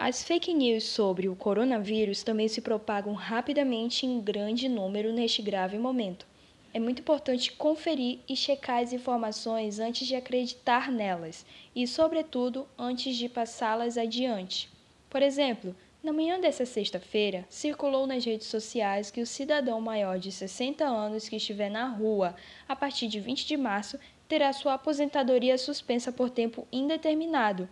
As fake news sobre o coronavírus também se propagam rapidamente em grande número neste grave momento. É muito importante conferir e checar as informações antes de acreditar nelas e, sobretudo, antes de passá-las adiante. Por exemplo, na manhã dessa sexta-feira, circulou nas redes sociais que o cidadão maior de 60 anos que estiver na rua a partir de 20 de março terá sua aposentadoria suspensa por tempo indeterminado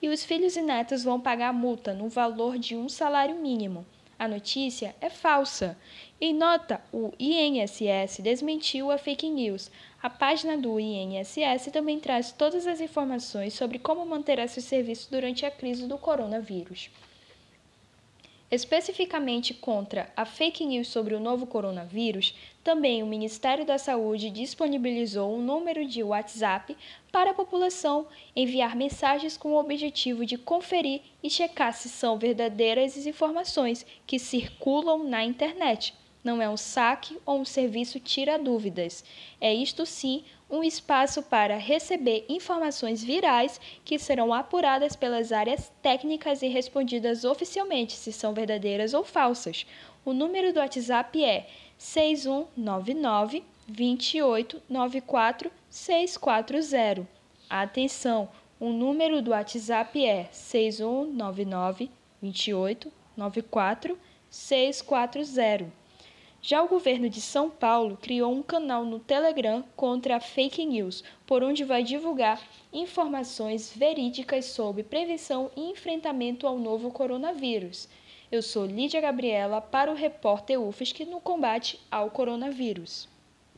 e os filhos e netos vão pagar multa no valor de um salário mínimo. A notícia é falsa. Em nota, o INSS desmentiu a fake news. A página do INSS também traz todas as informações sobre como manter esses serviços durante a crise do coronavírus. Especificamente contra a fake news sobre o novo coronavírus, também o Ministério da Saúde disponibilizou um número de WhatsApp para a população enviar mensagens com o objetivo de conferir e checar se são verdadeiras as informações que circulam na internet. Não é um saque ou um serviço tira dúvidas. É isto sim um espaço para receber informações virais que serão apuradas pelas áreas técnicas e respondidas oficialmente se são verdadeiras ou falsas. O número do WhatsApp é 6199 2894 640. Atenção, o número do WhatsApp é 6199 2894 640. Já o governo de São Paulo criou um canal no Telegram contra a fake news, por onde vai divulgar informações verídicas sobre prevenção e enfrentamento ao novo coronavírus. Eu sou Lídia Gabriela para o repórter UFSC no combate ao coronavírus.